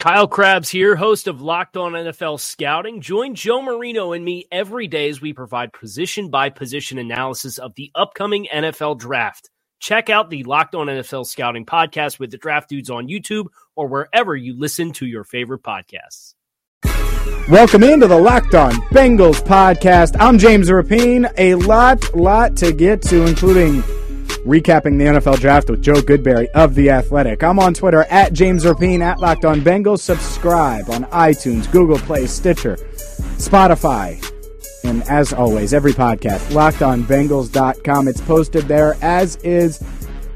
Kyle Crabbs here, host of Locked On NFL Scouting. Join Joe Marino and me every day as we provide position by position analysis of the upcoming NFL draft. Check out the Locked On NFL Scouting podcast with the draft dudes on YouTube or wherever you listen to your favorite podcasts. Welcome into the Locked On Bengals podcast. I'm James Rapien. A lot, lot to get to, including recapping the NFL draft with Joe Goodberry of The Athletic. I'm on Twitter at James Rapien, at Locked On Bengals. Subscribe on iTunes, Google Play, Stitcher, Spotify, and as always, every podcast, lockedonbengals.com. It's posted there, as is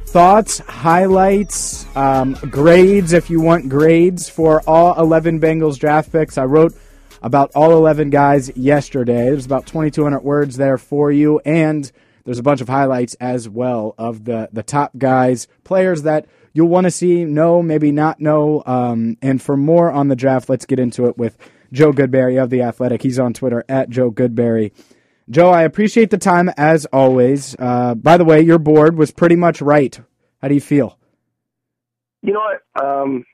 thoughts, highlights, um, grades, if you want grades for all 11 Bengals draft picks. I wrote about all 11 guys yesterday. There's about 2,200 words there for you, and – there's a bunch of highlights as well of the the top guys, players that you'll want to see, know, maybe not know. Um, and for more on the draft, let's get into it with Joe Goodberry of the Athletic. He's on Twitter at Joe Goodberry. Joe, I appreciate the time as always. Uh, by the way, your board was pretty much right. How do you feel? You know what? Um,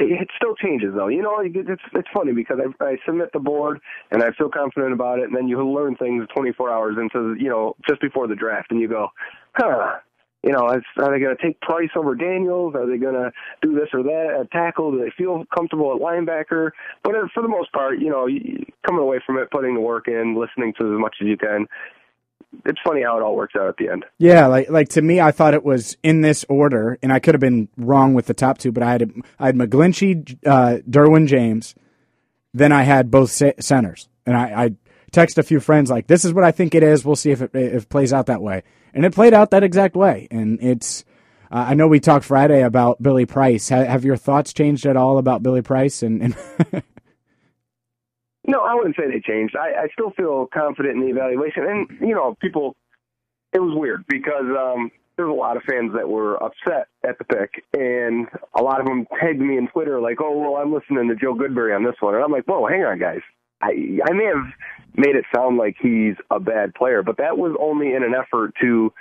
it still changes though. You know, it's it's funny because I, I submit the board and I feel confident about it, and then you learn things 24 hours into you know just before the draft, and you go, huh. You know, are they going to take Price over Daniels? Are they going to do this or that at tackle? Do they feel comfortable at linebacker? But uh, for the most part, you know, coming away from it, putting the work in, listening to as much as you can, it's funny how it all works out at the end. Yeah, like like to me, I thought it was in this order, and I could have been wrong with the top two, but I had I had McGlinchey, uh, Derwin James, then I had both centers, and I, I text a few friends like, "This is what I think it is. We'll see if it if it plays out that way," and it played out that exact way, and it's. Uh, I know we talked Friday about Billy Price. Ha- have your thoughts changed at all about Billy Price? And, and No, I wouldn't say they changed. I, I still feel confident in the evaluation. And, you know, people, it was weird because um, there's a lot of fans that were upset at the pick. And a lot of them tagged me in Twitter like, oh, well, I'm listening to Joe Goodberry on this one. And I'm like, whoa, hang on, guys. I, I may have made it sound like he's a bad player, but that was only in an effort to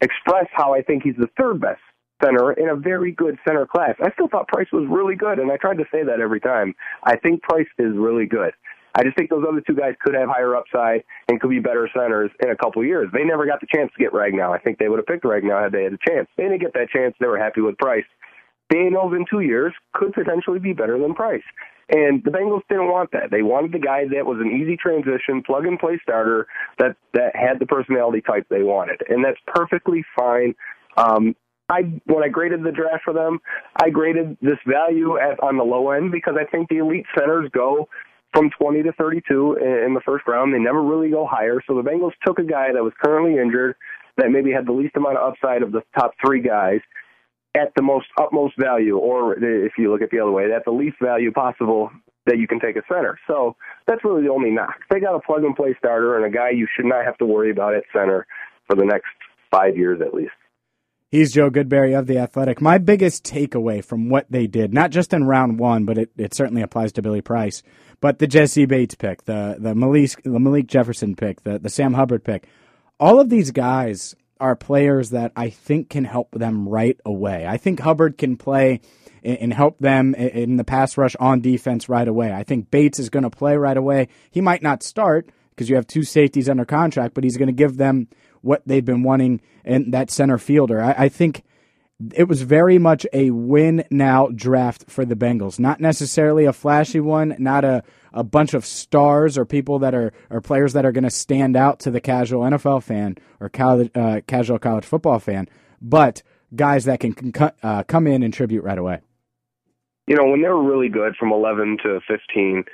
express how I think he's the third best center in a very good center class. I still thought Price was really good, and I tried to say that every time. I think Price is really good. I just think those other two guys could have higher upside and could be better centers in a couple years. They never got the chance to get Ragnow. I think they would have picked Ragnow had they had a chance. They didn't get that chance. They were happy with Price. Daniels in two years could potentially be better than Price. And the Bengals didn't want that. They wanted the guy that was an easy transition, plug and play starter that that had the personality type they wanted, and that's perfectly fine. Um, I when I graded the draft for them, I graded this value at on the low end because I think the elite centers go from 20 to 32 in the first round. They never really go higher. So the Bengals took a guy that was currently injured, that maybe had the least amount of upside of the top three guys, at the most utmost value, or if you look at the other way, at the least value possible that you can take a center. So that's really the only knock. They got a plug and play starter and a guy you should not have to worry about at center for the next five years at least. He's Joe Goodberry of The Athletic. My biggest takeaway from what they did, not just in round one, but it, it certainly applies to Billy Price, but the Jessie Bates pick, the, the, Malik, the Malik Jefferson pick, the, the Sam Hubbard pick, all of these guys are players that I think can help them right away. I think Hubbard can play and help them in the pass rush on defense right away. I think Bates is going to play right away. He might not start because you have two safeties under contract, but he's going to give them what they've been wanting in that center fielder. I, I think it was very much a win now draft for the Bengals. Not necessarily a flashy one, not a, a bunch of stars or people that are or players that are going to stand out to the casual NFL fan or college, uh, casual college football fan, but guys that can, can uh, come in and tribute right away. You know, when they were really good from 11 to 15,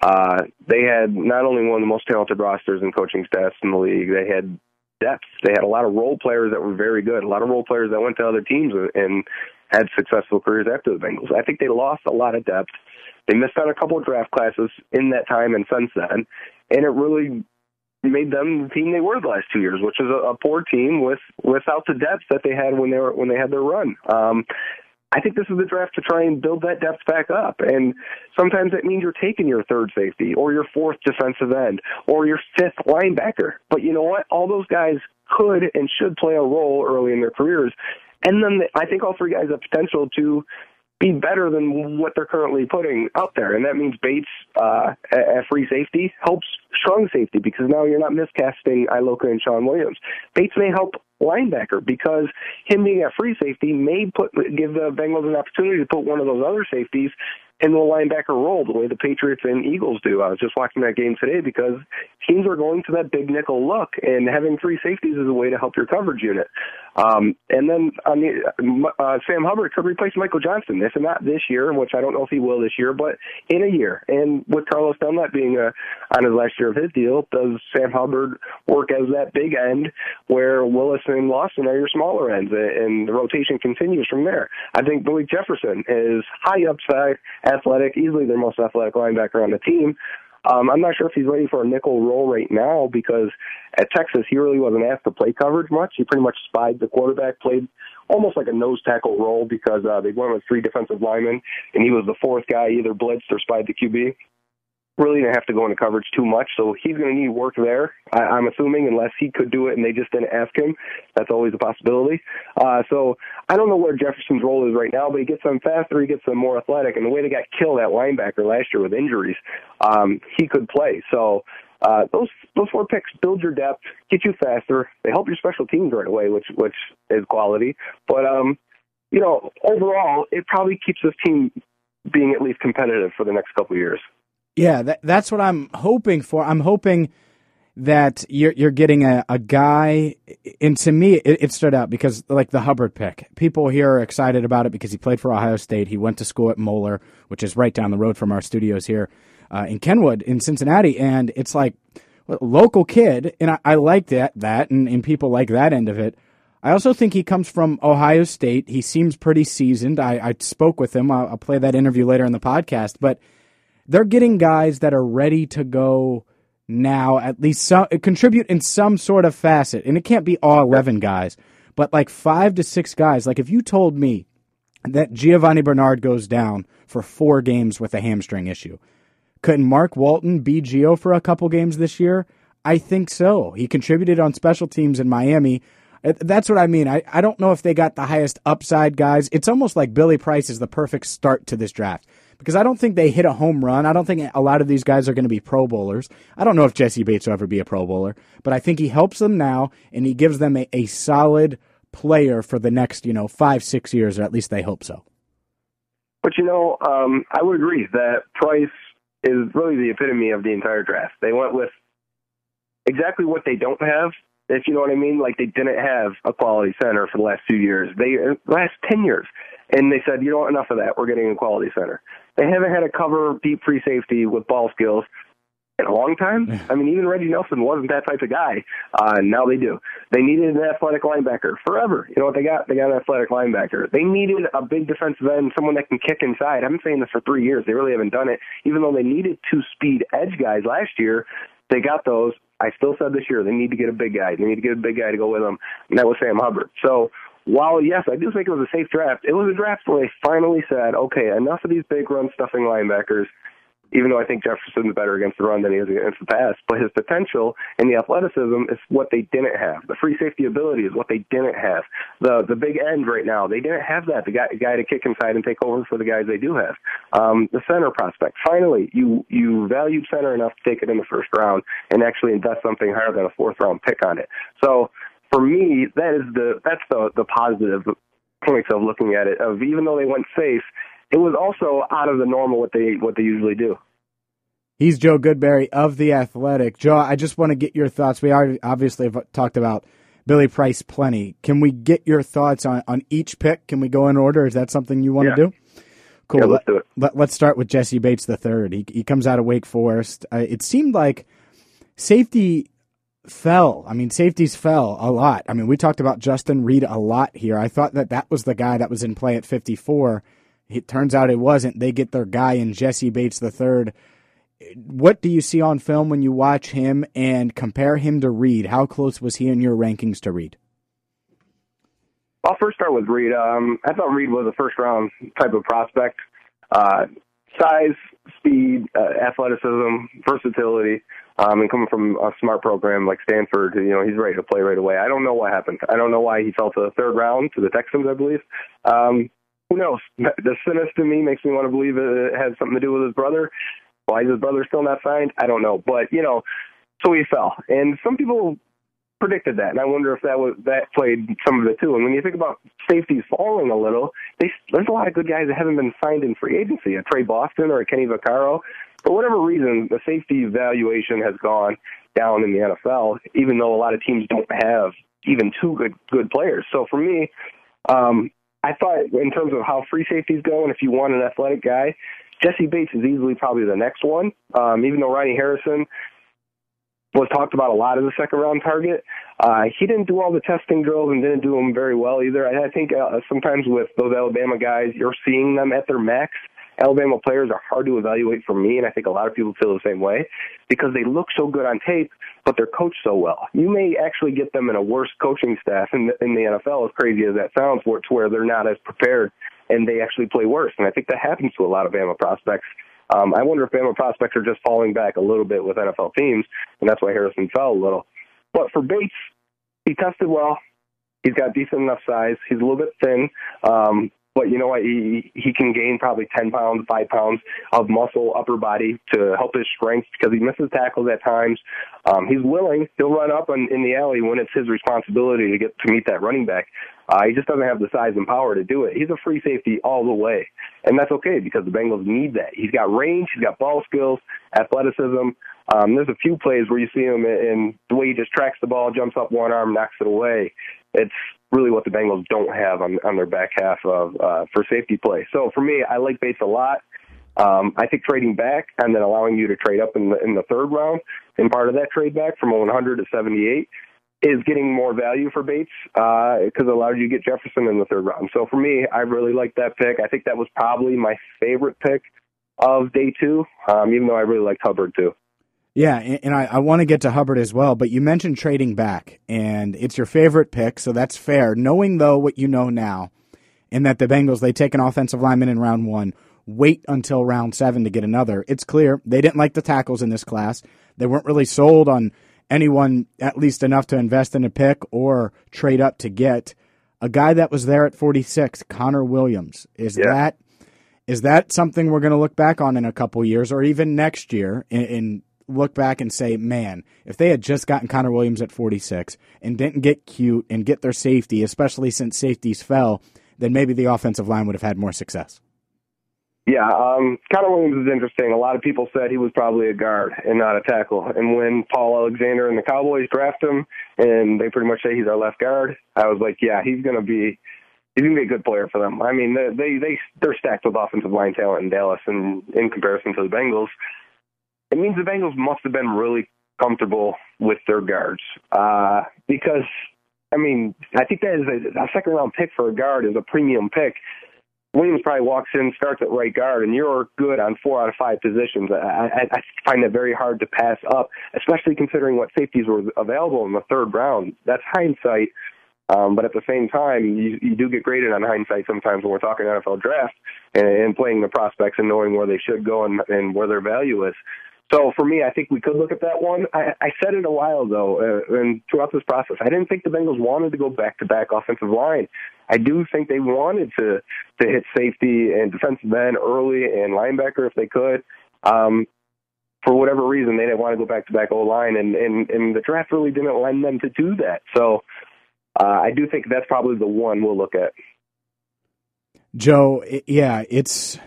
Uh, they had not only one of the most talented rosters and coaching staffs in the league, they had depth. They had a lot of role players that were very good, a lot of role players that went to other teams and had successful careers after the Bengals. I think they lost a lot of depth. They missed out on a couple of draft classes in that time and since then, and it really made them the team they were the last two years, which is a, a poor team with without the depth that they had when they were when they had their run. Um, I think this is the draft to try and build that depth back up. And sometimes that means you're taking your third safety or your fourth defensive end or your fifth linebacker. But you know what? All those guys could and should play a role early in their careers. And then I think all three guys have potential to be better than what they're currently putting out there. And that means Bates uh, at free safety helps strong safety because now you're not miscasting Iloka and Shawn Williams. Bates may help linebacker because him being a free safety may put give the Bengals an opportunity to put one of those other safeties in the linebacker role the way the Patriots and Eagles do. I was just watching that game today because teams are going to that big nickel look, and having three safeties is a way to help your coverage unit. Um, and then on the, uh, Sam Hubbard could replace Michael Johnson, if not this year, which I don't know if he will this year, but in a year. And with Carlos Dunlap being uh, on his last year of his deal, does Sam Hubbard work as that big end where Willis and Lawson are your smaller ends, and the rotation continues from there? I think Billy Jefferson is high upside, athletic, easily their most athletic linebacker on the team. Um, I'm not sure if he's ready for a nickel role right now because at Texas he really wasn't asked to play coverage much. He pretty much spied the quarterback, played almost like a nose tackle role because uh, they went with three defensive linemen and he was the fourth guy, either blitzed or spied the QB really didn't have to go into coverage too much, so he's going to need work there. I, I'm assuming, unless he could do it and they just didn't ask him. That's always a possibility. Uh, so I don't know where Jefferson's role is right now, but he gets them faster, he gets them more athletic, and the way they got killed at linebacker last year with injuries, um, he could play. So uh, those those four picks build your depth, get you faster. They help your special teams right away, which which is quality. But um, you know, overall, it probably keeps this team being at least competitive for the next couple of years. Yeah, that, that's what I'm hoping for. I'm hoping that you're you're getting a, a guy, and to me, it, it, stood out because like the Hubbard pick, people here are excited about it because he played for Ohio State. He went to school at Moeller, which is right down the road from our studios here uh, in Kenwood in Cincinnati, and it's like local kid, and I, I like that that, and, and people like that end of it. I also think he comes from Ohio State. He seems pretty seasoned. I, I spoke with him. I'll, I'll play that interview later in the podcast, but they're getting guys that are ready to go now, at least some, contribute in some sort of facet. And it can't be all 11 guys, but like five to six guys. Like if you told me that Giovani Bernard goes down for four games with a hamstring issue, couldn't Mark Walton be Gio for a couple games this year? I think so. He contributed on special teams in Miami. Uh, that's what I mean. I, I don't know if they got the highest upside guys. It's almost like Billy Price is the perfect start to this draft because I don't think they hit a home run. I don't think a lot of these guys are going to be Pro Bowlers. I don't know if Jessie Bates will ever be a Pro Bowler, but I think he helps them now and he gives them a, a solid player for the next, you know, five, six years, or at least they hope so. But, you know, um, I would agree that Price is really the epitome of the entire draft. They went with exactly what they don't have if you know what I mean. Like they didn't have a quality center for the last two years. They last ten years, and they said, you know, enough of that. We're getting a quality center. They haven't had a cover deep free safety with ball skills in a long time. I mean, even Reggie Nelson wasn't that type of guy. Uh, now they do. They needed an athletic linebacker forever. You know what they got? They got an athletic linebacker. They needed a big defensive end, someone that can kick inside. I've been saying this for three years. They really haven't done it. Even though they needed two speed edge guys last year, they got those. I still said this year they need to get a big guy. They need to get a big guy to go with them, and that was Sam Hubbard. So while yes, I do think it was a safe draft, it was a draft where they finally said, okay, enough of these big run stuffing linebackers. Even though I think Jefferson's better against the run than he is against the pass, but his potential and the athleticism is what they didn't have. The free safety ability is what they didn't have. The the big end right now, they didn't have that. The guy, guy to kick inside and take over for the guys they do have. Um, the center prospect. Finally, you you valued center enough to take it in the first round and actually invest something higher than a fourth round pick on it. So for me, that is the that's the the positive points of looking at it. Of even though they went safe, it was also out of the normal what they what they usually do. He's Joe Goodberry of the Athletic. Joe, I just want to get your thoughts. We already obviously have talked about Billy Price plenty. Can we get your thoughts on on each pick? Can we go in order? Is that something you want yeah. to do? Cool. Yeah, let's do it. Let, us start with Jessie Bates the third. He he comes out of Wake Forest. Uh, it seemed like safety fell. I mean, safeties fell a lot. I mean, we talked about Justin Reid a lot here. I thought that that was the guy that was in play at 54. It turns out it wasn't. They get their guy in Jessie Bates the third. What do you see on film when you watch him and compare him to Reid? How close was he in your rankings to Reid? I'll first start with Reid. Um, I thought Reid was a first round type of prospect. Uh, size, speed, uh, athleticism, versatility, um, and coming from a smart program like Stanford, you know, he's ready to play right away. I don't know what happened. I don't know why he fell to the third round to the Texans, I believe. Um, who knows? The cynics to me makes me want to believe it has something to do with his brother. Why is his brother still not signed? I don't know. But, you know, so he fell. And some people predicted that, and I wonder if that was that played some of it too. And when you think about safeties falling a little, they, there's a lot of good guys that haven't been signed in free agency, a Tre Boston or a Kenny Vaccaro. For whatever reason, the safety valuation has gone down in the NFL, even though a lot of teams don't have even two good good players. So for me, um, I thought in terms of how free safeties go, and if you want an athletic guy, Jessie Bates is easily probably the next one. Um, even though Ronnie Harrison was talked about a lot as a second round target. Uh, he didn't do all the testing drills and didn't do them very well either. I, I think uh, sometimes with those Alabama guys, you're seeing them at their max. Alabama players are hard to evaluate for me, and I think a lot of people feel the same way because they look so good on tape, but they're coached so well. You may actually get them in a worse coaching staff in the, in the NFL, as crazy as that sounds, to where they're not as prepared and they actually play worse. And I think that happens to a lot of Alabama prospects. Um, I wonder if Bama prospects are just falling back a little bit with NFL teams, and that's why Harrison fell a little. But for Bates, he tested well. He's got decent enough size. He's a little bit thin. Um, but you know what? He he can gain probably ten pounds, five pounds of muscle upper body to help his strength because he misses tackles at times. Um, he's willing; he'll run up in, in the alley when it's his responsibility to get to meet that running back. Uh, he just doesn't have the size and power to do it. He's a free safety all the way, and that's okay because the Bengals need that. He's got range, he's got ball skills, athleticism. Um, there's a few plays where you see him and the way he just tracks the ball, jumps up one arm, knocks it away. It's really what the Bengals don't have on, on their back half of uh, for safety play. So for me, I like Bates a lot. Um, I think trading back and then allowing you to trade up in the in the third round and part of that trade back from 100 to 78 is getting more value for Bates because uh, it allowed you to get Jefferson in the third round. So for me, I really like that pick. I think that was probably my favorite pick of day two, um, even though I really liked Hubbard too. Yeah, and I, I want to get to Hubbard as well, but you mentioned trading back, and it's your favorite pick, so that's fair. Knowing, though, what you know now, and that the Bengals, they take an offensive lineman in round one, wait until round seven to get another, it's clear they didn't like the tackles in this class. They weren't really sold on anyone at least enough to invest in a pick or trade up to get. A guy that was there at 46, Connor Williams. Is yeah. that is that something we're going to look back on in a couple years or even next year in, in look back and say, man, if they had just gotten Connor Williams at 46 and didn't get cute and get their safety, especially since safeties fell, then maybe the offensive line would have had more success. Yeah, um, Connor Williams is interesting. A lot of people said he was probably a guard and not a tackle. And when Paul Alexander and the Cowboys draft him, and they pretty much say he's our left guard, I was like, yeah, he's going to be he's going to be a good player for them. I mean, they they, they they're stacked with offensive line talent in Dallas, and in comparison to the Bengals, it means the Bengals must have been really comfortable with their guards uh, because I mean I think that is a, a second round pick for a guard is a premium pick. Williams probably walks in, starts at right guard, and you're good on four out of five positions. I, I, I find that very hard to pass up, especially considering what safeties were available in the third round. That's hindsight, um, but at the same time, you, you do get graded on hindsight sometimes when we're talking NFL draft and, and playing the prospects and knowing where they should go and, and where their value is. So for me, I think we could look at that one. I, I said it a while ago, uh, and throughout this process, I didn't think the Bengals wanted to go back to back offensive line. I do think they wanted to to hit safety and defensive end early and linebacker if they could. Um, for whatever reason, they didn't want to go back to back O line, and, and and the draft really didn't lend them to do that. So uh, I do think that's probably the one we'll look at. Joe, yeah, it's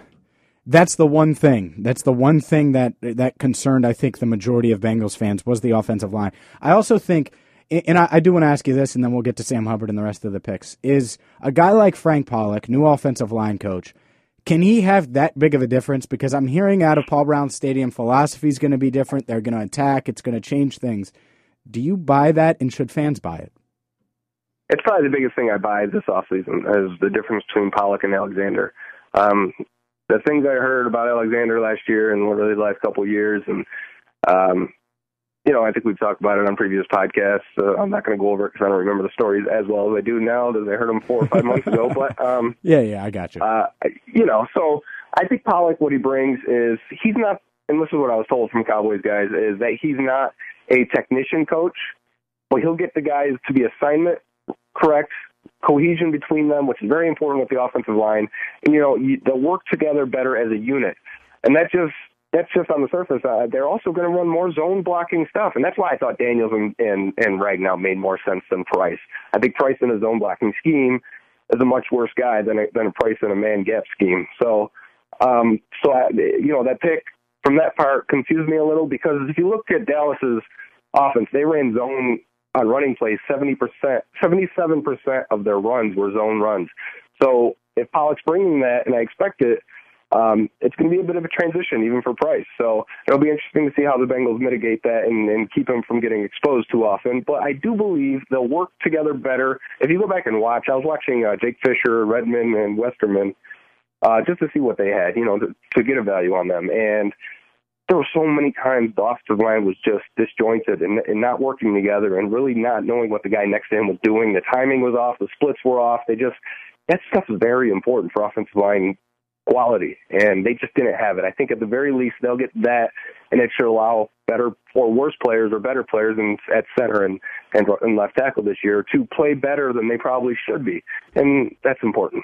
that's the one thing. That's the one thing that that concerned I think the majority of Bengals fans was the offensive line. I also think, and I, I do want to ask you this, and then we'll get to Sam Hubbard and the rest of the picks. Is a guy like Frank Pollack, new offensive line coach, Can he have that big of a difference? Because I'm hearing out of Paul Brown Stadium, philosophy is going to be different. They're going to attack. It's going to change things. Do you buy that, and should fans buy it? It's probably the biggest thing I buy this offseason is the difference between Pollack and Alexander. Um, the things I heard about Alexander last year and really the last couple of years, and um, you know, I think we've talked about it on previous podcasts. Uh, I'm not going to go over it because I don't remember the stories as well as I do now. As I heard them four or five months ago, but um, yeah, yeah, I got you. Uh, you know, so I think Pollack, what he brings is he's not, and this is what I was told from Cowboys guys, is that he's not a technician coach, but he'll get the guys to be assignment correct, cohesion between them, which is very important with the offensive line, and you know, you, they'll work together better as a unit, and that just that's just on the surface. Uh, they're also going to run more zone blocking stuff, and that's why I thought Daniels and and, and Ragnow made more sense than Price. I think Price in a zone blocking scheme is a much worse guy than a, than a Price in a man gap scheme. So, um, so I, you know that pick from that part confused me a little because if you look at Dallas's offense, they ran zone on running plays. Seventy percent, seventy-seven percent of their runs were zone runs. So if Pollack's bringing that, and I expect it um, it's going to be a bit of a transition even for Price. So it'll be interesting to see how the Bengals mitigate that and, and keep him from getting exposed too often. But I do believe they'll work together better. If you go back and watch, I was watching uh, Jake Fisher, Redmond, and Westerman uh, just to see what they had, you know, to, to get a value on them. And there were so many times the offensive line was just disjointed and, and not working together and really not knowing what the guy next to him was doing. The timing was off, the splits were off. They just that stuff is very important for offensive line quality, and they just didn't have it. I think at the very least they'll get that, and it should allow better or worse players or better players in, at center and, and and left tackle this year to play better than they probably should be, and that's important.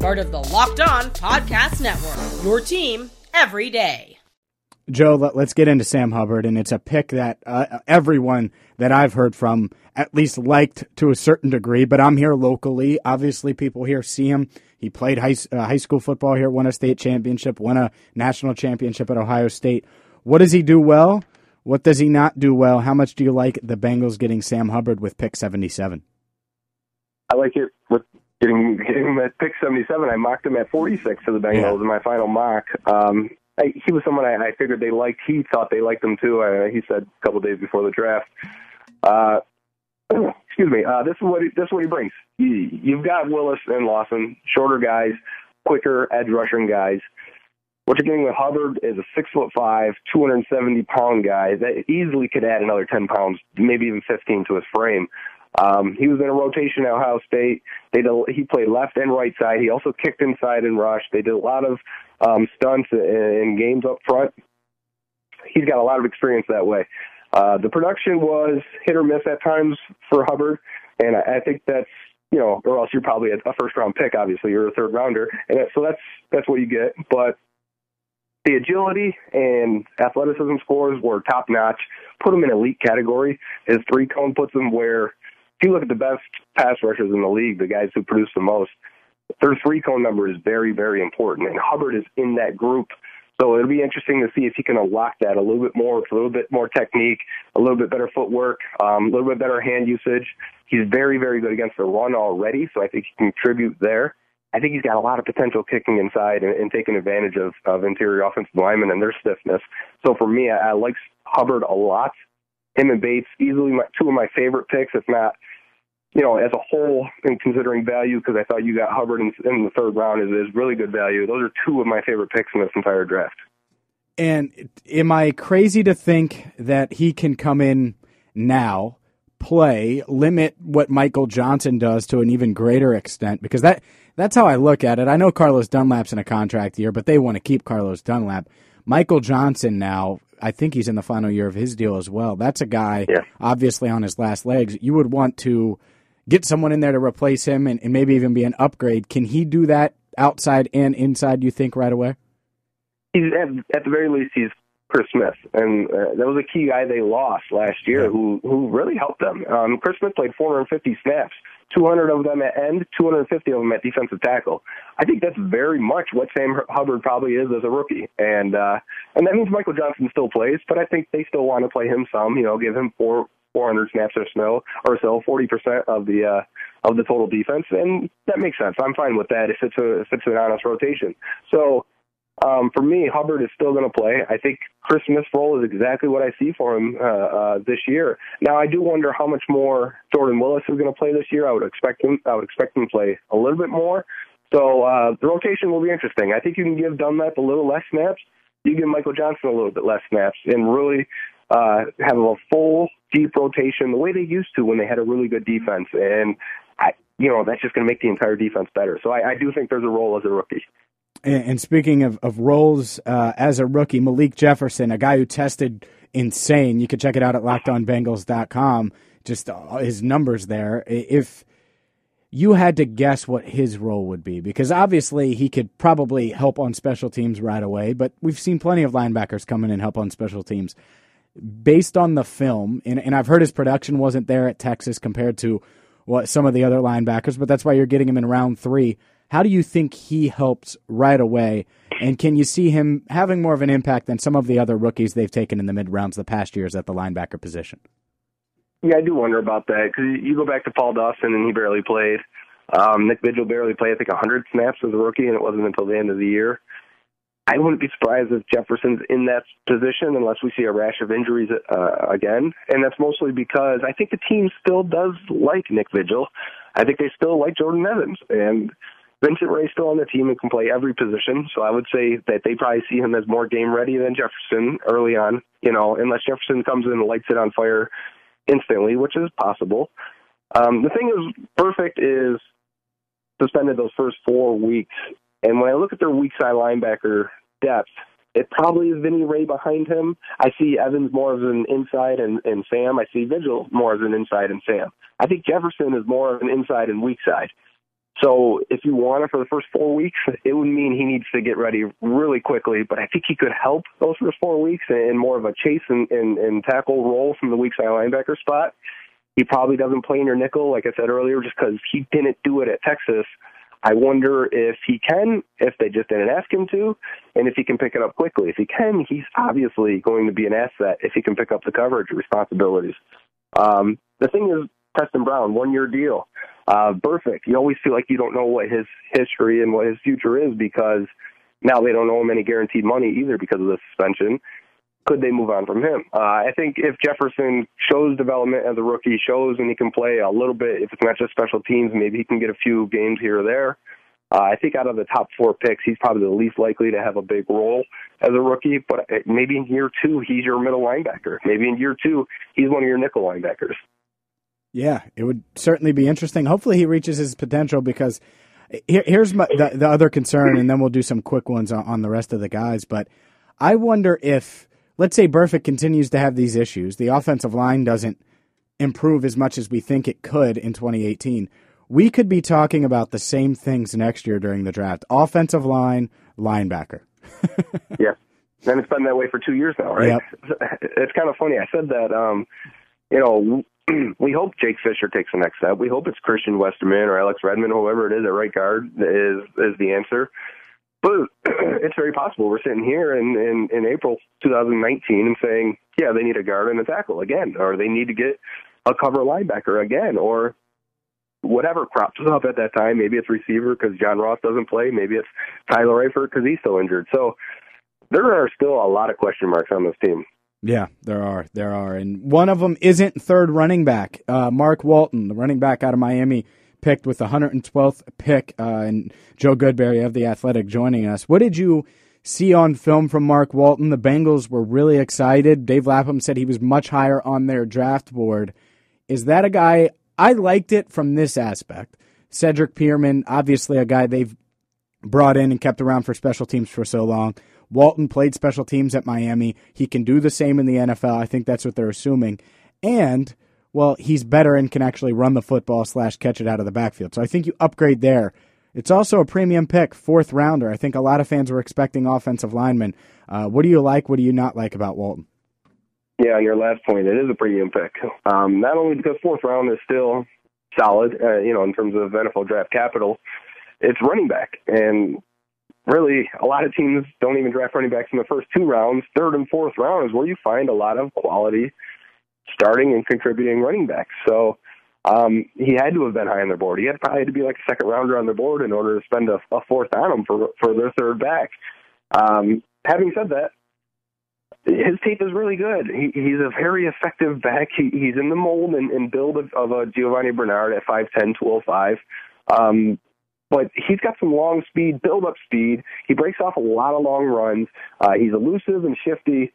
part of the Locked On Podcast Network. Your team every day. Joe, let, us get into Sam Hubbard, and it's a pick that uh, everyone that I've heard from at least liked to a certain degree. But I'm here locally. Obviously, people here see him. He played high, uh, high school football here, won a state championship, won a national championship at Ohio State. What does he do well? What does he not do well? How much do you like the Bengals getting Sam Hubbard with pick 77? I like it with getting, getting him at pick 77. I mocked him at 46 for the Bengals yeah. in my final mock. Um, I, he was someone I, I figured they liked. He thought they liked him too. I, he said a couple days before the draft. Uh, excuse me. Uh, this is what he, this is what he brings. You, you've got Willis and Lawson, shorter guys, quicker edge rushing guys. What you're getting with Hubbard is a six foot five, 270 pound guy that easily could add another 10 pounds, maybe even 15 to his frame. Um, he was in a rotation at Ohio State. They did, he played left and right side. He also kicked inside and rushed. They did a lot of um, stunts in games up front. He's got a lot of experience that way. Uh, the production was hit or miss at times for Hubbard, and I, I think that's you know, or else you're probably a, a first round pick. Obviously, you're a third rounder, and that, so that's that's what you get. But the agility and athleticism scores were top notch. Put him in elite category. His three cone puts him where if you look at the best pass rushers in the league, the guys who produce the most, their three cone number is very, very important. And Hubbard is in that group. So it'll be interesting to see if he can unlock that a little bit more, a little bit more technique, a little bit better footwork, um, a little bit better hand usage. He's very, very good against the run already, so I think he can contribute there. I think he's got a lot of potential kicking inside and, and taking advantage of, of interior offensive linemen and their stiffness. So for me, I, I like Hubbard a lot. Him and Bates, easily my, two of my favorite picks, if not you know, as a whole, in considering value, because I thought you got Hubbard in, in the third round is, is really good value. Those are two of my favorite picks in this entire draft. And am I crazy to think that he can come in now, play, limit what Michael Johnson does to an even greater extent? Because that that's how I look at it. I know Carlos Dunlap's in a contract year, but they want to keep Carlos Dunlap. Michael Johnson now, I think he's in the final year of his deal as well. That's a guy, yeah. obviously on his last legs. You would want to get someone in there to replace him and, and maybe even be an upgrade. Can he do that outside and inside, you think, right away? he's at, at the very least he's Chris Smith, and uh, that was a key guy they lost last year, who who really helped them. Um, Chris Smith played 450 snaps, 200 of them at end, 250 of them at defensive tackle. I think that's very much what Sam Hubbard probably is as a rookie, and uh, and that means Michael Johnson still plays, but I think they still want to play him some. You know, give him four 400 snaps or so, or so, 40% of the uh, of the total defense, and that makes sense. I'm fine with that if it's a if it's an honest rotation. So um, for me, Hubbard is still going to play. I think Chris Smith's role is exactly what I see for him uh, uh, this year. Now, I do wonder how much more Jordan Willis is going to play this year. I would expect him. I would expect him to play a little bit more. So uh, the rotation will be interesting. I think you can give Dunlap a little less snaps. You give Michael Johnson a little bit less snaps, and really uh, have a full deep rotation the way they used to when they had a really good defense. And I, you know, that's just going to make the entire defense better. So I, I do think there's a role as a rookie. And, speaking of, of roles uh, as a rookie, Malik Jefferson, a guy who tested insane. You can check it out at lockedonbengals.com. Just uh, his numbers there. If you had to guess what his role would be, because obviously he could probably help on special teams right away, but we've seen plenty of linebackers come in and help on special teams. Based on the film, and, and I've heard his production wasn't there at Texas compared to what some of the other linebackers, but that's why you're getting him in round three. How do you think he helps right away? And can you see him having more of an impact than some of the other rookies they've taken in the mid rounds the past years at the linebacker position? Yeah, I do wonder about that because you go back to Paul Dawson and he barely played. Um, Nick Vigil barely played, I think, 100 snaps as a rookie, and it wasn't until the end of the year. I wouldn't be surprised if Jefferson's in that position unless we see a rash of injuries uh, again. And that's mostly because I think the team still does like Nick Vigil. I think they still like Jordan Evans. And Vincent Rey's still on the team and can play every position. So I would say that they probably see him as more game ready than Jefferson early on, you know, unless Jefferson comes in and lights it on fire instantly, which is possible. Um, the thing is, Burfict is suspended those first four weeks. And when I look at their weak side linebacker depth, it probably is Vinny Rey behind him. I see Evans more as an inside and, and Sam. I see Vigil more as an inside and Sam. I think Jefferson is more of an inside and weak side. So if you want it for the first four weeks, it would mean he needs to get ready really quickly. But I think he could help those first four weeks in more of a chase and, and, and tackle role from the weak side linebacker spot. He probably doesn't play in your nickel, like I said earlier, just because he didn't do it at Texas. I wonder if he can, if they just didn't ask him to, and if he can pick it up quickly. If he can, he's obviously going to be an asset if he can pick up the coverage responsibilities. Um, the thing is, Preston Brown, one year deal. Uh, Burfict. You always feel like you don't know what his history and what his future is because now they don't owe him any guaranteed money either because of the suspension. Could they move on from him? Uh, I think if Jefferson shows development as a rookie, shows and he can play a little bit, if it's not just special teams, maybe he can get a few games here or there. Uh, I think out of the top four picks, he's probably the least likely to have a big role as a rookie. But maybe in year two, he's your middle linebacker. Maybe in year two, he's one of your nickel linebackers. Yeah, it would certainly be interesting. Hopefully, he reaches his potential because here, here's my, the, the other concern, and then we'll do some quick ones on, on the rest of the guys. But I wonder if, let's say, Burfict continues to have these issues, the offensive line doesn't improve as much as we think it could in 2018. We could be talking about the same things next year during the draft: offensive line, linebacker. yeah, and it's been that way for two years now, right? Yep. It's kind of funny. I said that. Um, you know, we hope Jake Fisher takes the next step. We hope it's Christian Westerman or Alex Redmond, whoever it is at right guard is is the answer. But it's very possible we're sitting here in, in, in April 2019 and saying, yeah, they need a guard and a tackle again, or they need to get a cover linebacker again, or whatever crops up at that time. Maybe it's receiver because John Ross doesn't play. Maybe it's Tyler Eifert because he's still injured. So there are still a lot of question marks on this team. Yeah, there are. There are. And one of them isn't third running back. Uh, Mark Walton, the running back out of Miami, picked with the 112th pick, uh, and Joe Goodberry of The Athletic joining us. What did you see on film from Mark Walton? The Bengals were really excited. Dave Lapham said he was much higher on their draft board. Is that a guy? I liked it from this aspect. Cedric Peerman, obviously a guy they've brought in and kept around for special teams for so long. Walton played special teams at Miami. He can do the same in the NFL. I think that's what they're assuming. And, well, he's better and can actually run the football slash catch it out of the backfield. So I think you upgrade there. It's also a premium pick, fourth rounder. I think a lot of fans were expecting offensive linemen. Uh, what do you like? What do you not like about Walton? Yeah, your last point, it is a premium pick. Um, not only because fourth round is still solid, uh, you know, in terms of NFL draft capital, it's running back. And really, a lot of teams don't even draft running backs in the first two rounds. Third and fourth round is where you find a lot of quality starting and contributing running backs. So um, he had to have been high on their board. He had probably had to be like a second rounder on their board in order to spend a, a fourth on him for for their third back. Um, having said that, his tape is really good. He, he's a very effective back. He, he's in the mold and, and build of, of a Giovani Bernard at 5'10", 205. Um, but he's got some long speed, build up speed. He breaks off a lot of long runs. Uh, he's elusive and shifty.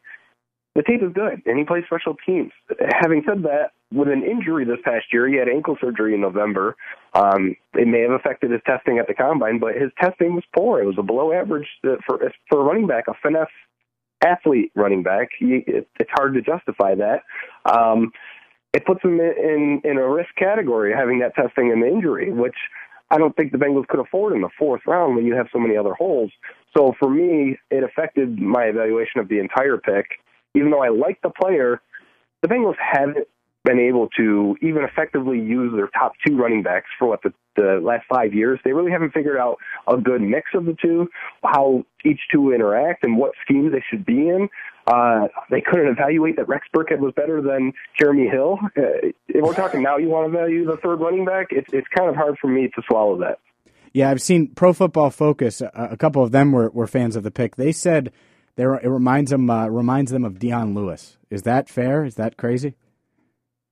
The tape is good, and he plays special teams. Having said that, with an injury this past year, he had ankle surgery in November. Um, it may have affected his testing at the combine, but his testing was poor. It was a below average uh, for for a running back, a finesse athlete running back. He, it, it's hard to justify that. Um, it puts him in, in in a risk category having that testing and the injury, which I don't think the Bengals could afford in the fourth round when you have so many other holes. So for me, it affected my evaluation of the entire pick. Even though I like the player, the Bengals haven't been able to even effectively use their top two running backs for what the, the last five years. They really haven't figured out a good mix of the two, how each two interact, and what schemes they should be in. Uh, they couldn't evaluate that Rex Burkhead was better than Jeremy Hill. Uh, if we're talking now, you want to value the third running back. It's it's kind of hard for me to swallow that. Yeah, I've seen Pro Football Focus. A, a couple of them were, were fans of the pick. They said there it reminds them uh, reminds them of Dion Lewis. Is that fair? Is that crazy?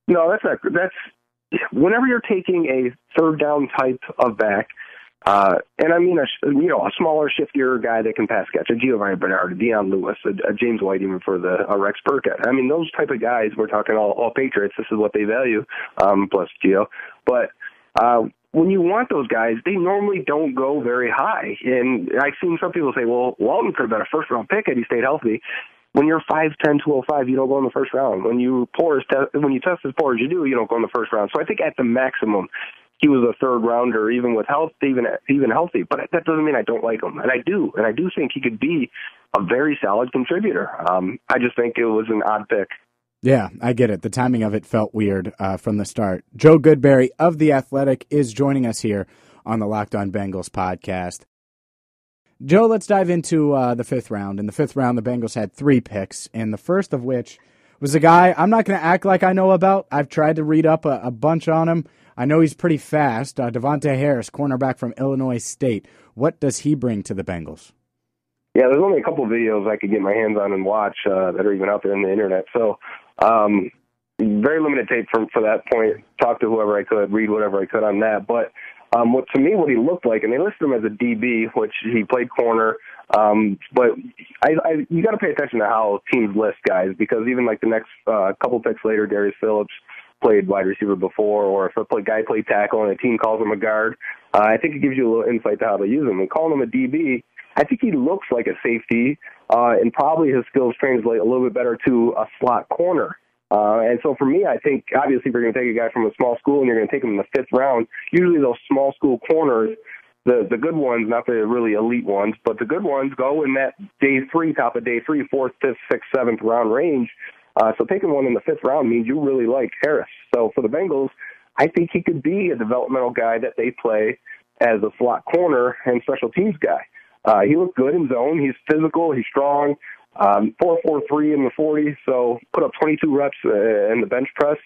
No, that's not. That's whenever you're taking a third down type of back, uh, and I mean a you know a smaller, shiftier guy that can pass catch, a Giovani Bernard, a Dion Lewis, a, a James White, even for the a Rex Burkhead. I mean those type of guys. We're talking all, all Patriots. This is what they value, um, plus Gio. But uh, when you want those guys, they normally don't go very high. And I've seen some people say, well, Walton could have been a first round pick had he stayed healthy. When you're 5'10", 205, you don't go in the first round. When you pour as te- when you test as poor as you do, you don't go in the first round. So I think at the maximum, he was a third rounder, even with health, even even healthy. But that doesn't mean I don't like him, and I do, and I do think he could be a very solid contributor. Um, I just think it was an odd pick. Yeah, I get it. The timing of it felt weird uh, from the start. Joe Goodberry of The Athletic is joining us here on the Locked On Bengals podcast. Joe, let's dive into uh, the fifth round. In the fifth round, the Bengals had three picks, and the first of which was a guy I'm not going to act like I know about. I've tried to read up a, a bunch on him. I know he's pretty fast. Uh, Davontae Harris, cornerback from Illinois State. What does he bring to the Bengals? Yeah, there's only a couple videos I could get my hands on and watch uh, that are even out there in the internet. So, um, very limited tape from for that point. Talk to whoever I could, read whatever I could on that. But um, what to me, what he looked like, and they listed him as a DB, which he played corner. Um, but I, I, you got to pay attention to how teams list guys because even like the next uh, couple picks later, Darius Phillips played wide receiver before, or if a play, guy played tackle and a team calls him a guard, uh, I think it gives you a little insight to how to use him. And calling him a DB, I think he looks like a safety, uh, and probably his skills translate a little bit better to a slot corner. Uh, and so for me, I think obviously if you're going to take a guy from a small school and you're going to take him in the fifth round, usually those small school corners, the the good ones, not the really elite ones, but the good ones go in that day three, top of day three, fourth, fifth, sixth, seventh round range. Uh, so taking one in the fifth round means you really like Harris. So for the Bengals, I think he could be a developmental guy that they play as a slot corner and special teams guy. Uh, he looked good in zone. He's physical. He's strong. Um, 443 in the 40, so put up 22 reps uh, in the bench press.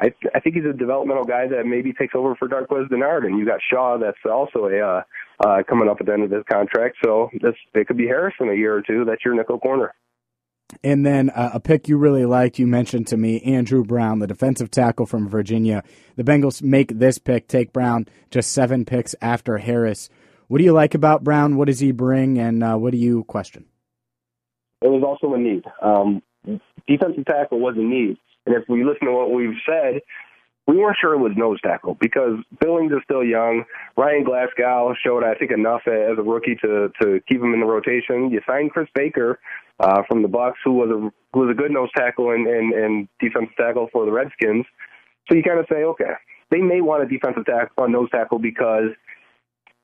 I, I think he's a developmental guy that maybe takes over for Darqueze Dennard, and you got Shaw that's also a uh, uh, coming up at the end of his contract. So this it could be Harris in a year or two. That's your nickel corner. And then uh, a pick you really liked, you mentioned to me, Andrew Brown, the defensive tackle from Virginia. The Bengals make this pick, take Brown just seven picks after Harris. What do you like about Brown? What does he bring, and uh, what do you question? it was also a need. Um, defensive tackle was a need. And if we listen to what we've said, we weren't sure it was nose tackle because Billings is still young. Ryan Glasgow showed, I think, enough as a rookie to to keep him in the rotation. You signed Chris Baker uh, from the Bucks, who was a who was a good nose tackle and, and, and defensive tackle for the Redskins. So you kind of say, okay, they may want a defensive tackle, a nose tackle, because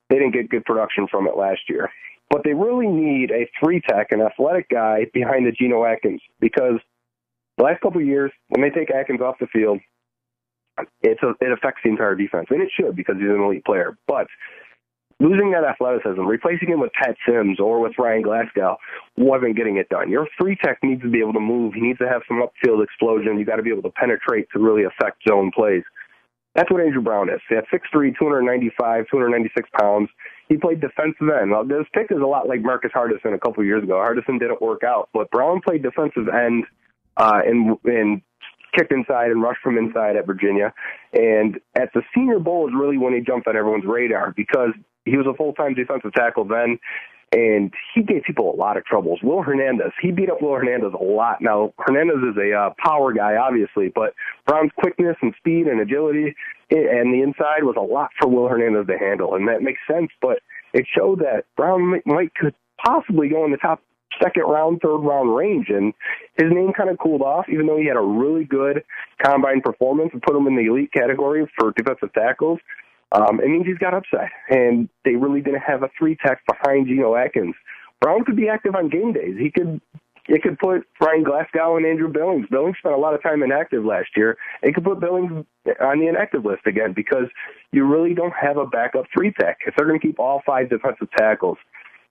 They didn't get good production from it last year. But they really need a three tech, an athletic guy behind the Geno Atkins because the last couple of years, when they take Atkins off the field, it's a, it affects the entire defense, and it should because he's an elite player. But losing that athleticism, replacing him with Pat Sims or with Ryan Glasgow wasn't getting it done. Your three tech needs to be able to move. He needs to have some upfield explosion. You got to be able to penetrate to really affect zone plays. That's what Andrew Brown is. At 6'3", 295, 296 pounds. He played defensive end. Now, this pick is a lot like Marcus Hardison a couple years ago. Hardison didn't work out, but Brown played defensive end uh, and, and kicked inside and rushed from inside at Virginia. And at the Senior Bowl is really when he jumped on everyone's radar because he was a full-time defensive tackle then and he gave people a lot of troubles. Will Hernandez, he beat up Will Hernandez a lot. Now, Hernandez is a uh, power guy, obviously, but Brown's quickness and speed and agility and the inside was a lot for Will Hernandez to handle, and that makes sense. But it showed that Brown might could possibly go in the top second round, third round range, and his name kind of cooled off, even though he had a really good combine performance and put him in the elite category for defensive tackles. Um, it means he's got upside, and they really didn't have a three tech behind Geno Atkins. Brown could be active on game days. He could it could put Ryan Glasgow and Andrew Billings. Billings spent a lot of time inactive last year. It could put Billings on the inactive list again because you really don't have a backup three tech. If they're going to keep all five defensive tackles,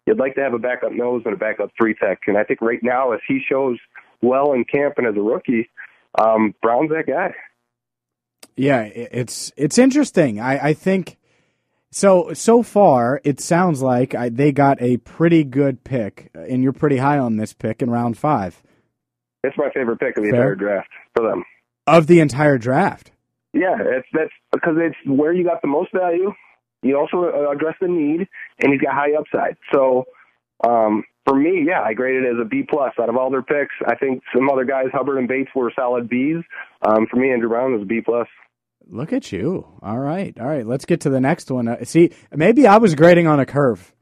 you'd like to have a backup nose and a backup three tech. And I think right now, as he shows well in camp and as a rookie, um, Brown's that guy. Yeah, it's it's interesting. I, I think so. So far, it sounds like I, they got a pretty good pick, and you're pretty high on this pick in round five. It's my favorite pick of the Fair. entire draft for them. Of the entire draft. Yeah, it's that's because it's where you got the most value. You also uh, address the need, and he's got high upside. So um, for me, yeah, I graded it as a B plus out of all their picks. I think some other guys, Hubbard and Bates, were solid Bs. Um, for me, Andrew Brown was a B plus. Look at you. All right. All right. Let's get to the next one. Uh, see, maybe I was grading on a curve.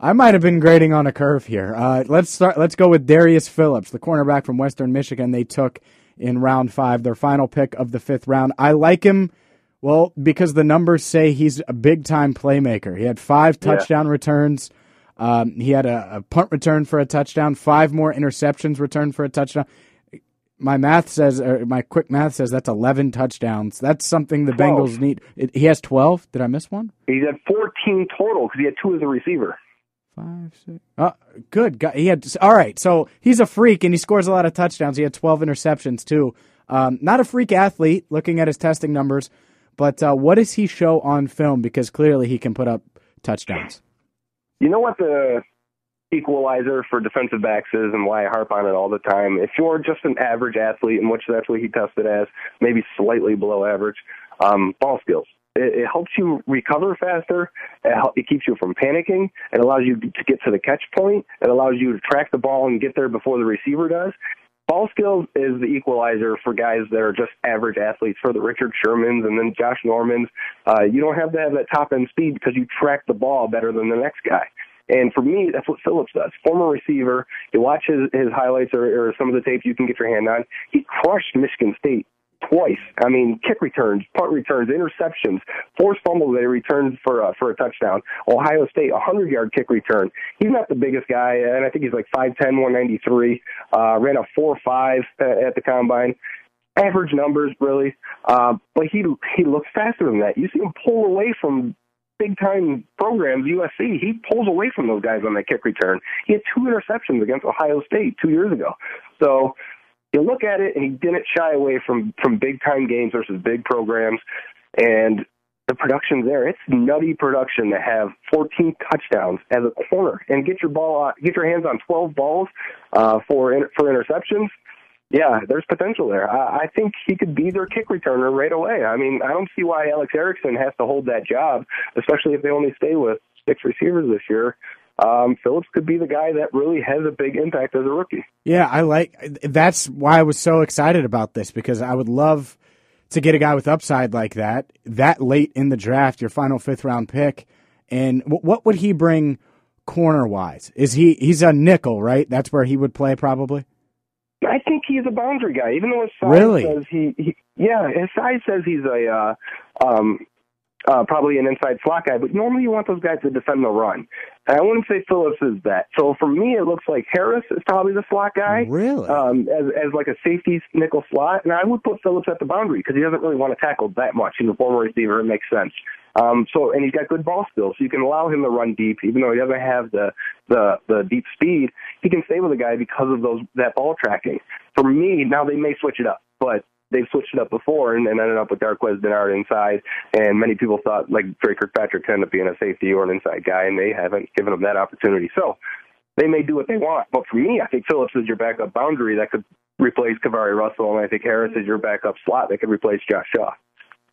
I might have been grading on a curve here. Uh, let's start. Let's go with Darius Phillips, the cornerback from Western Michigan. They took in round five, their final pick of the fifth round. I like him, well, because the numbers say he's a big time playmaker. He had five touchdown yeah. returns. Um, he had a, a, punt return for a touchdown, five more interceptions returned for a touchdown my math says, or my quick math says that's 11 touchdowns. That's something the 12. Bengals need. It, he has 12. Did I miss one? He's had 14 total because he had two as a receiver. Five, six. Oh, good. He had. All right. So he's a freak and he scores a lot of touchdowns. He had 12 interceptions too. Um, not a freak athlete looking at his testing numbers, but uh, what does he show on film? Because clearly he can put up touchdowns. You know what the equalizer for defensive backs is and why I harp on it all the time. If you're just an average athlete, in which that's what he tested as, maybe slightly below average, um, ball skills. It, helps you recover faster. It keeps you from panicking. It allows you to get to the catch point. It allows you to track the ball and get there before the receiver does. Ball skills is the equalizer for guys that are just average athletes, for the Richard Shermans and then Josh Normans. Uh, you don't have to have that top end speed because you track the ball better than the next guy. And for me, that's what Phillips does. Former receiver. You watch his, his highlights or, or some of the tapes you can get your hand on. He crushed Michigan State twice. I mean, kick returns, punt returns, interceptions, forced fumble that he returned for a, for a touchdown. Ohio State, a hundred yard kick return. He's not the biggest guy, and I think he's like five ten, one ninety three. Uh, ran a four five at the combine. Average numbers, really, uh, but he he looks faster than that. You see him pull away from big time programs, USC, he pulls away from those guys on that kick return. He had two interceptions against Ohio State two years ago. So you look at it, and he didn't shy away from from big time games versus big programs, and the production there. It's nutty production to have 14 touchdowns as a corner and get your ball, get your hands on 12 balls uh, for for interceptions yeah, there's potential there. I, I think he could be their kick returner right away. I mean, I don't see why Alex Erickson has to hold that job, especially if they only stay with six receivers this year. Um, Phillips could be the guy that really has a big impact as a rookie. Yeah, I like. That's why I was so excited about this because I would love to get a guy with upside like that that late in the draft, your final fifth round pick. And what would he bring corner wise? Is he he's a nickel, right? That's where he would play probably. I think he's a boundary guy, even though his size really? says he, he yeah, his size says he's a uh, um, uh, probably an inside slot guy, but normally you want those guys to defend the run. And I wouldn't say Phillips is that. So for me, it looks like Harris is probably the slot guy. Really? Um, as, as like a safety nickel slot. And I would put Phillips at the boundary because he doesn't really want to tackle that much. He's a former receiver. It makes sense. Um, so, and he's got good ball skills, so you can allow him to run deep, even though he doesn't have the the the deep speed. He can stay with a guy because of those that ball tracking. For me, now they may switch it up, but they've switched it up before and, and ended up with Darqueze Dennard inside. And many people thought like Dre Kirkpatrick ended up being a safety or an inside guy, and they haven't given him that opportunity. So they may do what they want. But for me, I think Phillips is your backup boundary that could replace KeiVarae Russell, and I think Harris is your backup slot that could replace Josh Shaw.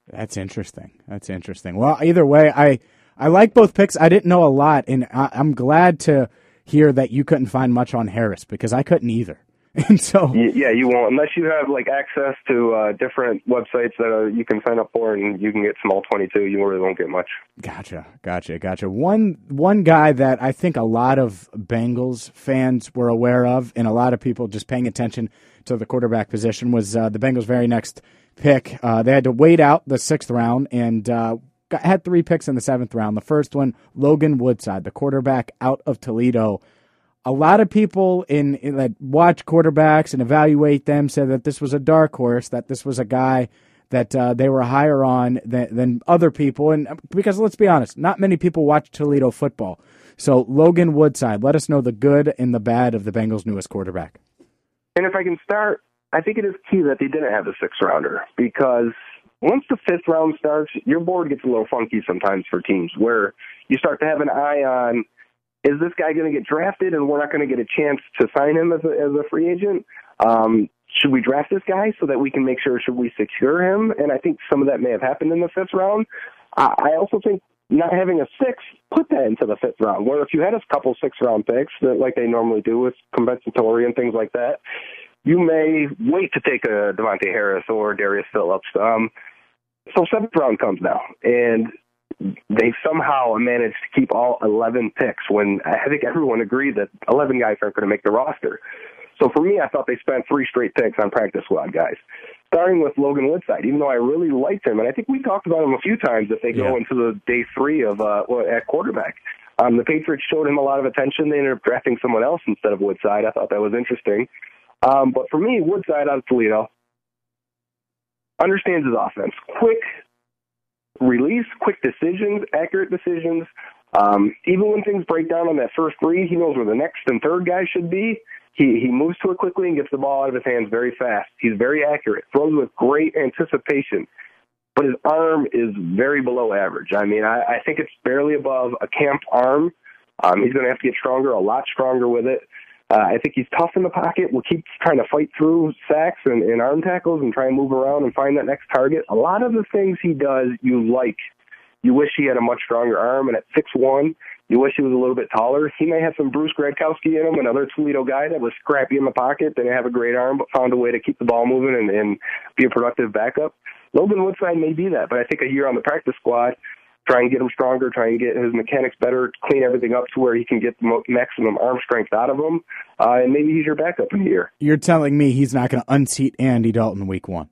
That's interesting. That's interesting. Well, either way, I I like both picks. I didn't know a lot, and I, I'm glad to hear that you couldn't find much on Harris because I couldn't either. And so, yeah, you won't unless you have like access to uh, different websites that uh, you can sign up for, and you can get small twenty two. You really won't get much. Gotcha, gotcha, gotcha. One one guy that I think a lot of Bengals fans were aware of, and a lot of people just paying attention to the quarterback position was uh, the Bengals' very next pick. Uh, they had to wait out the sixth round and uh, got, had three picks in the seventh round. The first one, Logan Woodside, the quarterback out of Toledo. A lot of people in, in that watch quarterbacks and evaluate them said that this was a dark horse, that this was a guy that uh, they were higher on than, than other people. And because let's be honest, not many people watch Toledo football. So Logan Woodside, let us know the good and the bad of the Bengals' newest quarterback. And if I can start, I think it is key that they didn't have a sixth rounder because once the fifth round starts, your board gets a little funky sometimes for teams where you start to have an eye on is this guy going to get drafted and we're not going to get a chance to sign him as a, as a free agent? Um, should we draft this guy so that we can make sure should we secure him? And I think some of that may have happened in the fifth round. I also think not having a six put that into the fifth round. Where if you had a couple six round picks that like they normally do with compensatory and things like that, you may wait to take a Davontae Harris or Darius Phillips. Um, so seventh round comes now, and they somehow managed to keep all 11 picks when I think everyone agreed that 11 guys aren't going to make the roster. So for me, I thought they spent three straight picks on practice squad guys. Starting with Logan Woodside, even though I really liked him, and I think we talked about him a few times if they go into the day three of uh, at quarterback. Um, the Patriots showed him a lot of attention. They ended up drafting someone else instead of Woodside. I thought that was interesting. Um, but for me, Woodside out of Toledo understands his offense. Quick release, quick decisions, accurate decisions. Um, even when things break down on that first read, he knows where the next and third guy should be. He he moves to it quickly and gets the ball out of his hands very fast. He's very accurate, throws with great anticipation, but his arm is very below average. I mean, I, I think it's barely above a camp arm. Um, he's going to have to get stronger, a lot stronger with it. Uh, I think he's tough in the pocket. Will keep trying to fight through sacks and, and arm tackles and try and move around and find that next target. A lot of the things he does, you like. You wish he had a much stronger arm, and at six one, you wish he was a little bit taller. He may have some Bruce Gradkowski in him, another Toledo guy that was scrappy in the pocket, didn't have a great arm, but found a way to keep the ball moving and, and be a productive backup. Logan Woodside may be that, but I think a year on the practice squad, try and get him stronger, try and get his mechanics better, clean everything up to where he can get the maximum arm strength out of him, uh, and maybe he's your backup in a year. You're telling me he's not going to unseat Andy Dalton week one?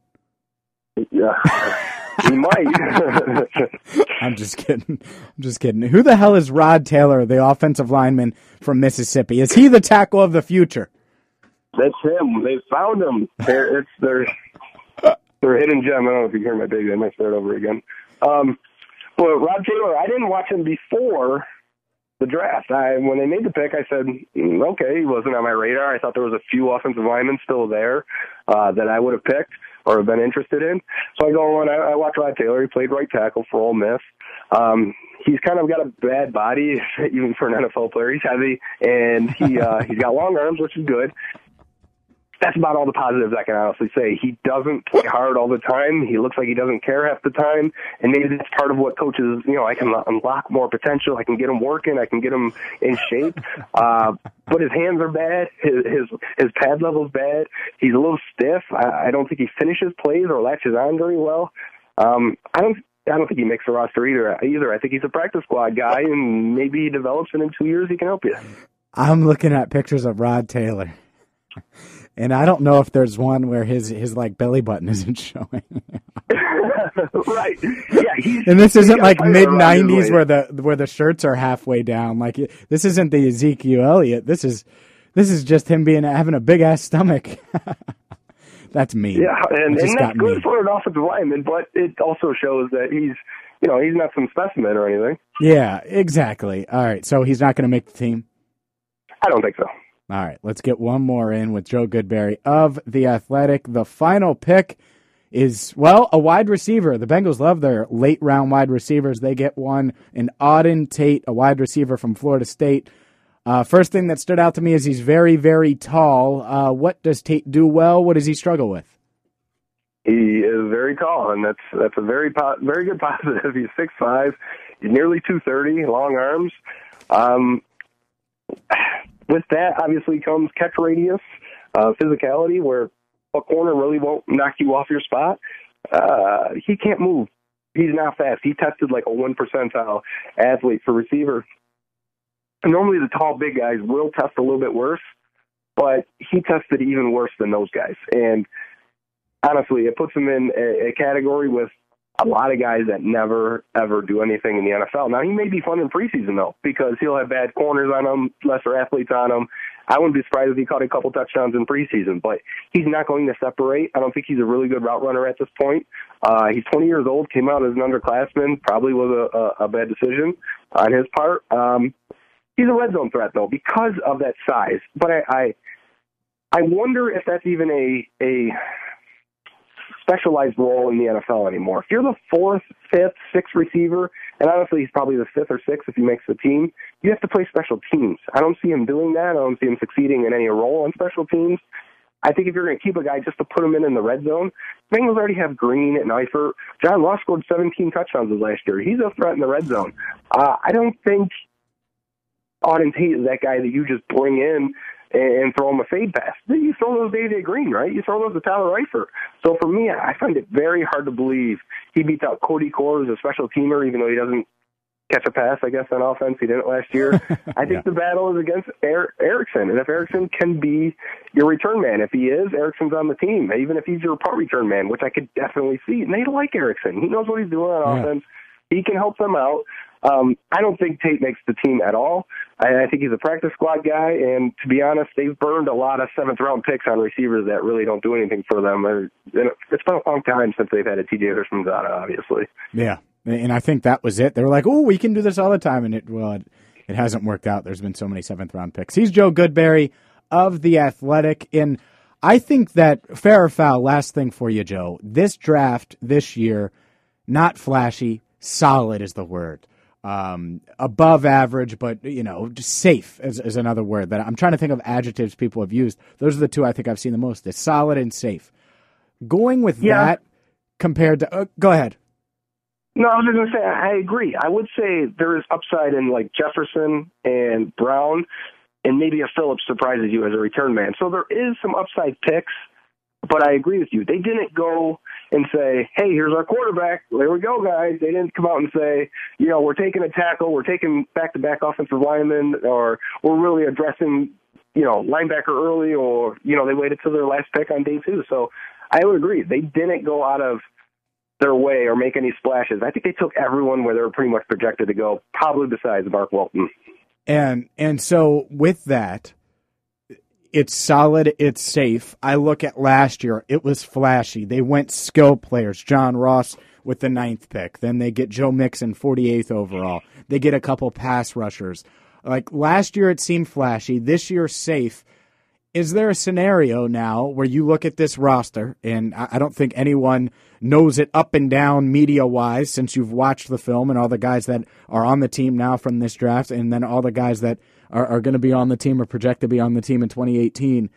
Yeah, he might. I'm just kidding. I'm just kidding. Who the hell is Rod Taylor, the offensive lineman from Mississippi? Is he the tackle of the future? That's him. They found him. They're, it's their their hidden gem. I don't know if you hear my baby. I might start over again. Um, but Rod Taylor, I didn't watch him before the draft. I when they made the pick, I said, mm, okay, he wasn't on my radar. I thought there was a few offensive linemen still there uh, that I would have picked or have been interested in. So I go on. I, I watch Rod Taylor. He played right tackle for Ole Miss. Um, he's kind of got a bad body, even for an NFL player. He's heavy and he uh, he's got long arms, which is good that's about all the positives I can honestly say. He doesn't play hard all the time. He looks like he doesn't care half the time, and maybe that's part of what coaches, you know, I can unlock more potential. I can get him working. I can get him in shape. Uh, but his hands are bad. His his his pad level's bad. He's a little stiff. I, I don't think he finishes plays or latches on very well. Um, I don't. I don't think he makes the roster either. Either I think he's a practice squad guy, and maybe he develops, and in two years he can help you. I'm looking at pictures of Rod Taylor. And I don't know if there's one where his his like belly button isn't showing. right. Yeah. and this isn't like mid '90s where the where the shirts are halfway down. Like this isn't the Ezekiel Elliott. This is this is just him being having a big ass stomach. that's me. Yeah, and, and that's good for an offensive lineman, but it also shows that he's you know he's not some specimen or anything. Yeah, exactly. All right, so he's not going to make the team. I don't think so. All right, let's get one more in with Joe Goodberry of The Athletic. The final pick is, well, a wide receiver. The Bengals love their late round wide receivers. They get one, an Auden Tate, a wide receiver from Florida State. Uh, first thing that stood out to me is he's very, very tall. Uh, what does Tate do well? What does he struggle with? He is very tall, and that's that's a very po- very good positive. He's six five, nearly two thirty, long arms. Um, with that, obviously comes catch radius, uh, physicality, where a corner really won't knock you off your spot. Uh, he can't move. He's not fast. He tested like a one percentile athlete for receiver. Normally the tall big guys will test a little bit worse, but he tested even worse than those guys. And honestly, it puts him in a, a category with a lot of guys that never ever do anything in the NFL. Now he may be fun in preseason though, because he'll have bad corners on him, lesser athletes on him. I wouldn't be surprised if he caught a couple touchdowns in preseason, but he's not going to separate. I don't think he's a really good route runner at this point. Uh, he's 20 years old, came out as an underclassman, probably was a, a, a bad decision on his part. Um, he's a red zone threat though because of that size. But I, I, I wonder if that's even a a specialized role in the NFL anymore. If you're the fourth, fifth, sixth receiver, and honestly, he's probably the fifth or sixth if he makes the team, you have to play special teams. I don't see him doing that. I don't see him succeeding in any role on special teams. I think if you're going to keep a guy just to put him in in the red zone, Bengals already have Green and Eifert. John Ross scored 17 touchdowns last year. He's a threat in the red zone. Uh, I don't think Auden Tate is that guy that you just bring in and throw him a fade pass. Then you throw those to AJ Green, right? You throw those to Tyler Eifert. So for me, I find it very hard to believe he beats out Cody Core as a special teamer, even though he doesn't catch a pass, I guess, on offense. He didn't last year. I think yeah. the battle is against er- Erickson. And if Erickson can be your return man, if he is, Erickson's on the team. Even if he's your part return man, which I could definitely see. And they like Erickson. He knows what he's doing on yeah. offense. He can help them out. Um, I don't think Tate makes the team at all. I, I think he's a practice squad guy, and to be honest, they've burned a lot of seventh round picks on receivers that really don't do anything for them. It's been a long time since they've had a TJ Houshmandzadeh, obviously. Yeah, and I think that was it. They were like, "Oh, we can do this all the time," and it well, it, it hasn't worked out. There's been so many seventh round picks. He's Joe Goodberry of the Athletic, and I think that fair or foul. Last thing for you, Joe. This draft this year, not flashy, solid is the word um, above average, but you know, safe is, is another word that I'm trying to think of adjectives people have used. Those are the two I think I've seen the most: is solid and safe. Going with yeah. that compared to, uh, go ahead. No, I was just gonna say I agree. I would say there is upside in like Jefferson and Brown, and maybe a Phillips surprises you as a return man. So there is some upside picks, but I agree with you. They didn't go and say, hey, here's our quarterback. There we go, guys. They didn't come out and say, you know, we're taking a tackle, we're taking back to back offensive linemen, or we're really addressing, you know, linebacker early, or, you know, they waited till their last pick on day two. So I would agree. They didn't go out of their way or make any splashes. I think they took everyone where they were pretty much projected to go, probably besides Mark Walton. And and so with that, it's solid. It's safe. I look at last year. It was flashy. They went skill players. John Ross with the ninth pick. Then they get Joe Mixon, 48th overall. They get a couple pass rushers. Like last year, it seemed flashy. This year, safe. Is there a scenario now where you look at this roster, and I don't think anyone knows it up and down media wise since you've watched the film and all the guys that are on the team now from this draft, and then all the guys that are, are going to be on the team or project to be on the team in 2018.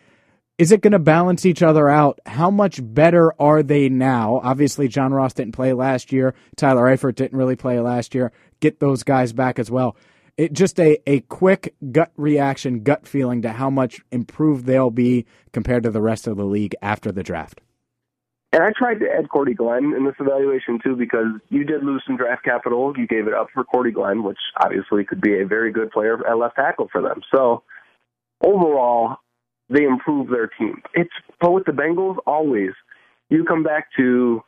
Is it going to balance each other out? How much better are they now? Obviously, John Ross didn't play last year. Tyler Eifert didn't really play last year. Get those guys back as well. It just a, a quick gut reaction, gut feeling to how much improved they'll be compared to the rest of the league after the draft. And I tried to add Cordy Glenn in this evaluation too because you did lose some draft capital. You gave it up for Cordy Glenn, which obviously could be a very good player at left tackle for them. So overall, they improve their team. It's but with the Bengals, always you come back to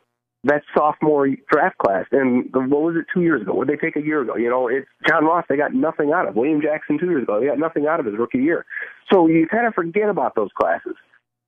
that sophomore draft class. And the, what was it two years ago? What they take a year ago? You know, it's John Ross. They got nothing out of William Jackson two years ago. They got nothing out of his rookie year. So you kind of forget about those classes.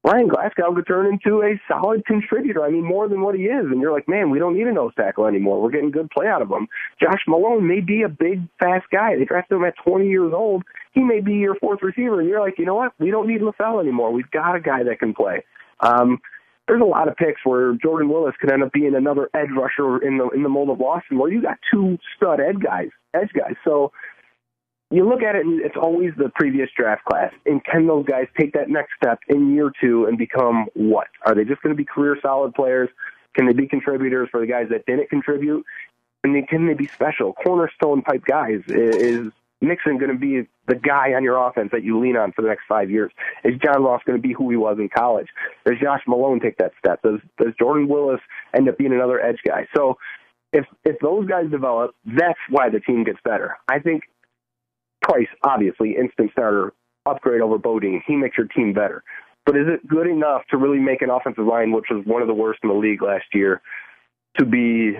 Ryan Glasgow could turn into a solid contributor. I mean, more than what he is. And you're like, man, we don't need a nose tackle anymore. We're getting good play out of him. Josh Malone may be a big, fast guy. They drafted him at 20 years old. He may be your fourth receiver. And you're like, you know what? We don't need LaFell anymore. We've got a guy that can play. Um, there's a lot of picks where Jordan Willis could end up being another edge rusher in the in the mold of Lawson, where you got two stud edge guys, edge guys. So you look at it, and it's always the previous draft class. And can those guys take that next step in year two and become what? Are they just going to be career solid players? Can they be contributors for the guys that didn't contribute? And then can they be special cornerstone type guys? Is Mixon going to be the guy on your offense that you lean on for the next five years? Is John Ross going to be who he was in college? Does Josh Malone take that step? Does Does Jordan Willis end up being another edge guy? So if if those guys develop, that's why the team gets better. I think Price, obviously, instant starter, upgrade over Bodine. He makes your team better. But is it good enough to really make an offensive line, which was one of the worst in the league last year, to be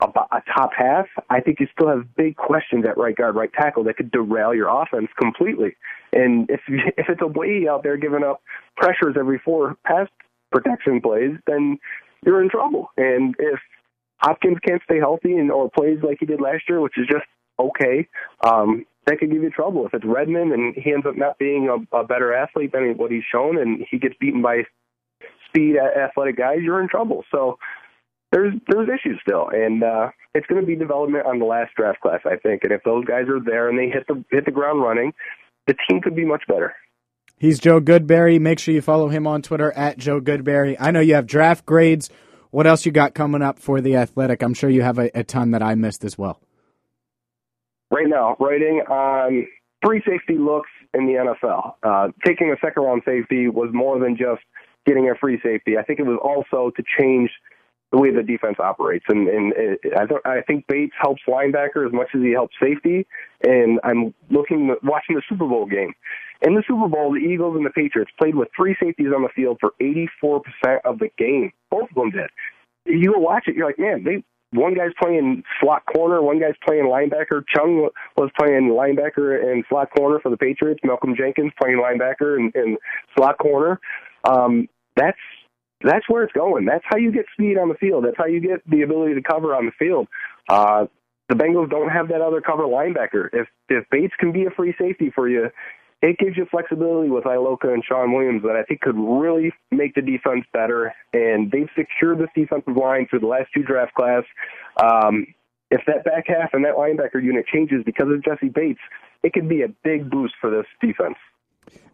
a, a top half? I think you still have big questions at right guard, right tackle that could derail your offense completely. And if if it's a way out there giving up pressures every four pass protection plays, then you're in trouble. And if Hopkins can't stay healthy and or plays like he did last year, which is just okay, um, that could give you trouble. If it's Redmond and he ends up not being a, a better athlete than what he's shown, and he gets beaten by speed athletic guys, you're in trouble. So there's there's issues still, and uh, it's going to be development on the last draft class, I think. And if those guys are there and they hit the hit the ground running, the team could be much better. He's Joe Goodberry. Make sure you follow him on Twitter at Joe Goodberry. I know you have draft grades. What else you got coming up for the Athletic? I'm sure you have a, a ton that I missed as well right now writing on three safety looks in the NFL. Uh, taking a second round safety was more than just getting a free safety. I think it was also to change the way the defense operates. And, and it, I, th- I think Bates helps linebacker as much as he helps safety. And I'm looking, watching the Super Bowl game. In the Super Bowl, the Eagles and the Patriots played with three safeties on the field for 84% of the game. Both of them did. You go watch it, you're like, man, they one guy's playing slot corner, one guy's playing linebacker. Chung was playing linebacker and slot corner for the Patriots. Malcolm Jenkins playing linebacker and, and slot corner. Um, that's that's where it's going. That's how you get speed on the field. That's how you get the ability to cover on the field. Uh, the Bengals don't have that other cover linebacker. If if Bates can be a free safety for you, it gives you flexibility with Iloka and Shawn Williams that I think could really make the defense better. And they've secured this defensive line through the last two draft class. Um, if that back half and that linebacker unit changes because of Jessie Bates, it could be a big boost for this defense.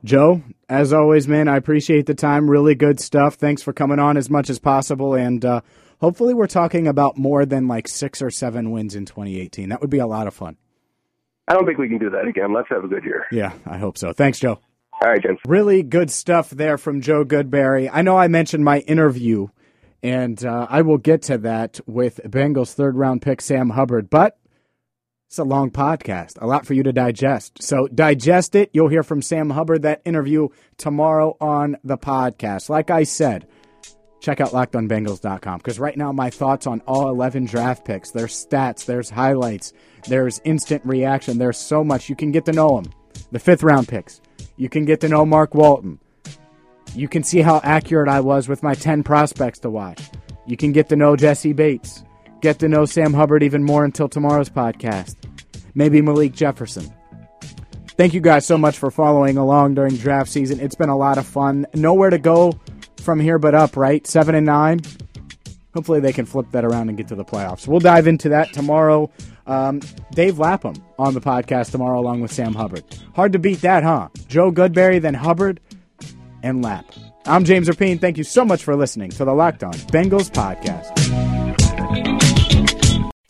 Joe, as always, man, I appreciate the time. Really good stuff. Thanks for coming on as much as possible. And uh, hopefully, we're talking about more than like six or seven wins in 2018. That would be a lot of fun. I don't think we can do that again. Let's have a good year. Yeah, I hope so. Thanks, Joe. All right, James. Really good stuff there from Joe Goodberry. I know I mentioned my interview, and uh, I will get to that with Bengals third round pick Sam Hubbard, but it's a long podcast, a lot for you to digest. So digest it. You'll hear from Sam Hubbard that interview tomorrow on the podcast. Like I said, check out lockedonbengals.com because right now my thoughts on all 11 draft picks, there's stats, there's highlights, there's instant reaction, there's so much. You can get to know them. The fifth round picks. You can get to know Mark Walton. You can see how accurate I was with my 10 prospects to watch. You can get to know Jessie Bates. Get to know Sam Hubbard even more until tomorrow's podcast. Maybe Malik Jefferson. Thank you guys so much for following along during draft season. It's been a lot of fun. Nowhere to go from here but up, right? Seven and nine. Hopefully they can flip that around and get to the playoffs. We'll dive into that tomorrow. Um, Dave Lapham on the podcast tomorrow along with Sam Hubbard. Hard to beat that, huh? Joe Goodberry, then Hubbard, and Lap. I'm James Rapien. Thank you so much for listening to the Locked On Bengals podcast.